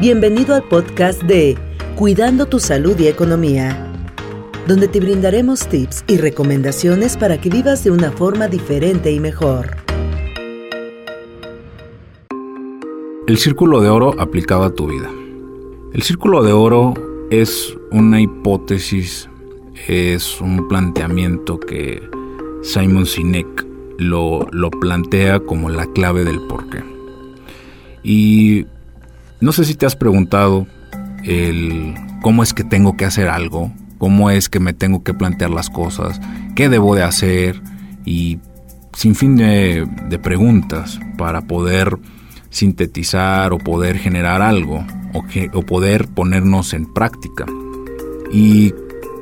Bienvenido al podcast de Cuidando tu Salud y Economía, donde te brindaremos tips y recomendaciones para que vivas de una forma diferente y mejor. El círculo de oro aplicado a tu vida. El círculo de oro es una hipótesis, es un planteamiento que Simon Sinek lo, lo plantea como la clave del porqué. Y no sé si te has preguntado el cómo es que tengo que hacer algo, cómo es que me tengo que plantear las cosas, qué debo de hacer y sin fin de, preguntas para poder sintetizar o poder generar algo o, o, poder ponernos en práctica. Y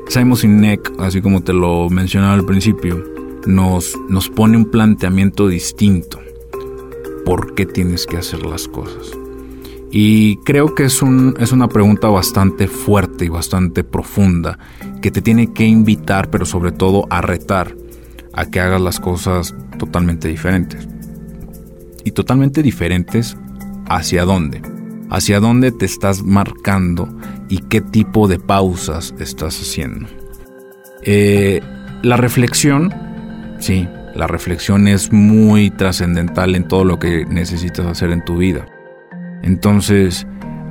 Simon Sinek, así como te lo mencionaba al principio, nos, nos pone un planteamiento distinto. ¿Por qué tienes que hacer las cosas? Y creo que es, un, es una pregunta bastante fuerte y bastante profunda que te tiene que invitar, pero sobre todo a retar a que hagas las cosas totalmente diferentes. Y totalmente diferentes hacia dónde. Hacia dónde te estás marcando y qué tipo de pausas estás haciendo. Eh, la reflexión Sí, la reflexión es muy trascendental en todo lo que necesitas hacer en tu vida. Entonces,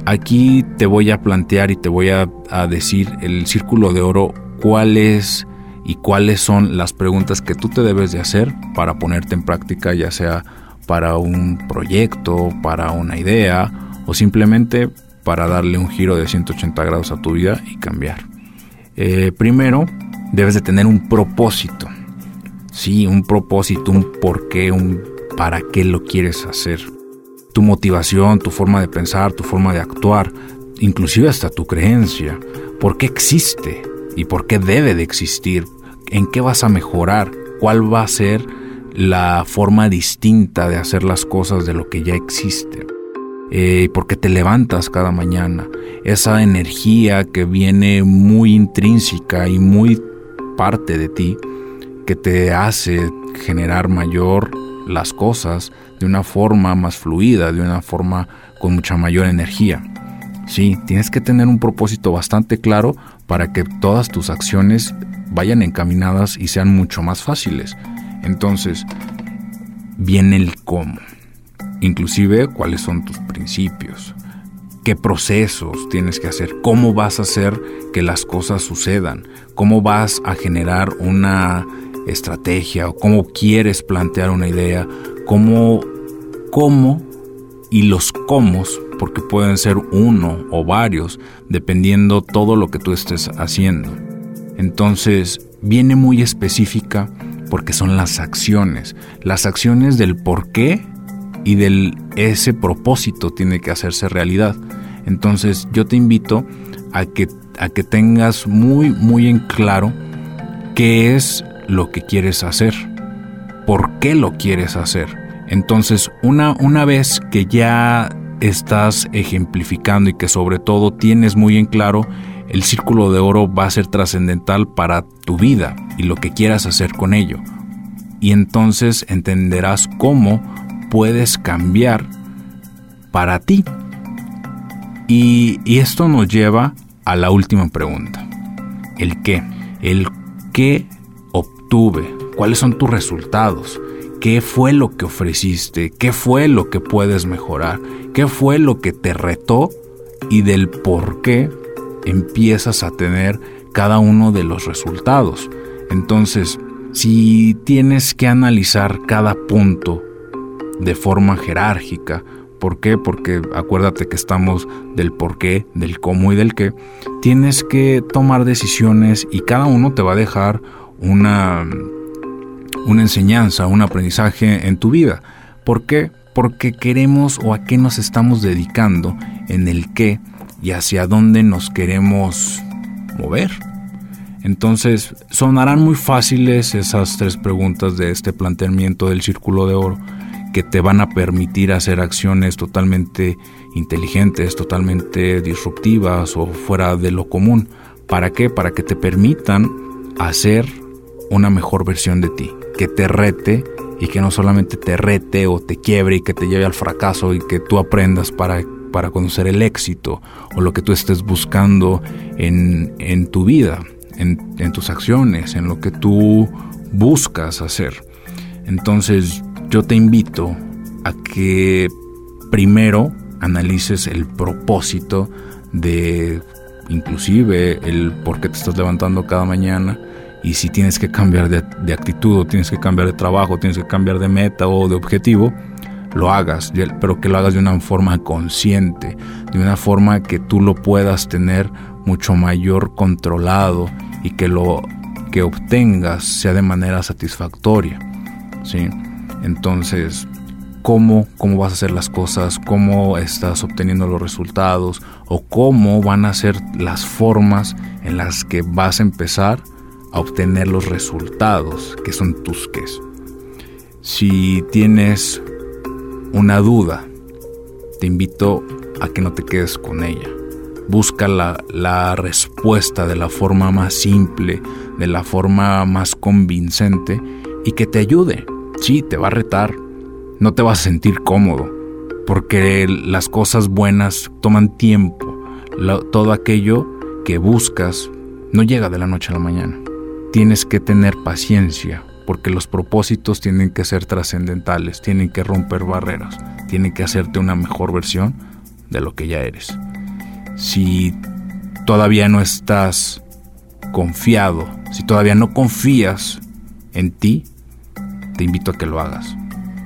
aquí te voy a plantear y te voy a, decir el círculo de oro, cuáles y cuáles son las preguntas que tú te debes de hacer para ponerte en práctica, ya sea para un proyecto, para una idea o simplemente para darle un giro de 180 grados a tu vida y cambiar. Eh, primero, debes de tener un propósito. Sí, un propósito, un por qué, un para qué lo quieres hacer. Tu motivación, tu forma de pensar, tu forma de actuar, inclusive hasta tu creencia. ¿Por qué existe? ¿Y por qué debe de existir? ¿En qué vas a mejorar? ¿Cuál va a ser la forma distinta de hacer las cosas de lo que ya existe? Eh, ¿Por qué te levantas cada mañana? Esa energía que viene muy intrínseca y muy parte de ti que te hace generar mayor las cosas de una forma más fluida, de una forma con mucha mayor energía. Sí, tienes que tener un propósito bastante claro para que todas tus acciones vayan encaminadas y sean mucho más fáciles. Entonces, viene el cómo. Inclusive cuáles son tus principios, qué procesos tienes que hacer, cómo vas a hacer que las cosas sucedan, cómo vas a generar una estrategia cómo quieres plantear una idea, cómo, cómo y los cómo, porque pueden ser uno o varios, dependiendo todo lo que tú estés haciendo. Entonces, viene muy específica porque son las acciones, las acciones del por qué y del ese propósito tiene que hacerse realidad. Entonces, yo te invito a que a que tengas muy muy en claro qué es lo que quieres hacer, por qué lo quieres hacer. Entonces, una, una vez que ya estás ejemplificando y que sobre todo tienes muy en claro, el círculo de oro va a ser trascendental para tu vida y lo que quieras hacer con ello. Y entonces entenderás cómo puedes cambiar para ti. Y, y esto nos lleva a la última pregunta. ¿El qué? El qué obtuve, cuáles son tus resultados, qué fue lo que ofreciste, qué fue lo que puedes mejorar, qué fue lo que te retó y del por qué empiezas a tener cada uno de los resultados. Entonces, si tienes que analizar cada punto de forma jerárquica, ¿por qué? Porque acuérdate que estamos del por qué, del cómo y del qué, tienes que tomar decisiones y cada uno te va a dejar una, una enseñanza, un aprendizaje en tu vida. ¿Por qué? Porque queremos o a qué nos estamos dedicando en el qué y hacia dónde nos queremos mover. Entonces, sonarán muy fáciles esas tres preguntas de este planteamiento del círculo de oro que te van a permitir hacer acciones totalmente inteligentes, totalmente disruptivas o fuera de lo común. ¿Para qué? Para que te permitan hacer una mejor versión de ti, que te rete y que no solamente te rete o te quiebre y que te lleve al fracaso y que tú aprendas para para conocer el éxito o lo que tú estés buscando en, en tu vida, en, en tus acciones, en lo que tú buscas hacer. Entonces yo te invito a que primero analices el propósito de inclusive el por qué te estás levantando cada mañana y si tienes que cambiar de, actitud o tienes que cambiar de trabajo, tienes que cambiar de meta o de objetivo, lo hagas, pero que lo hagas de una forma consciente, de una forma que tú lo puedas tener mucho mayor controlado y que lo que obtengas sea de manera satisfactoria. ¿sí? Entonces, cómo, cómo vas a hacer las cosas, cómo estás obteniendo los resultados o cómo van a ser las formas en las que vas a empezar obtener los resultados que son tus ques. Si tienes una duda, te invito a que no te quedes con ella. Busca la, la respuesta de la forma más simple, de la forma más convincente y que te ayude. Sí, te va a retar, no te vas a sentir cómodo, porque las cosas buenas toman tiempo. todo aquello que buscas no llega de la noche a la mañana. Tienes que tener paciencia, porque los propósitos tienen que ser trascendentales, tienen que romper barreras, tienen que hacerte una mejor versión de lo que ya eres. Si todavía no estás confiado, si todavía no confías en ti, te invito a que lo hagas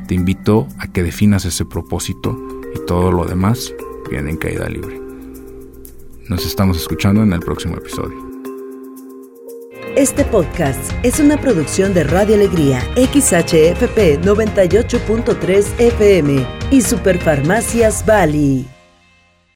te invito a que definas ese propósito y todo lo demás viene en caída libre. Nos estamos escuchando en el próximo episodio. Este podcast es una producción de Radio Alegría, XHFP 98.3 FM y Superfarmacias Bali.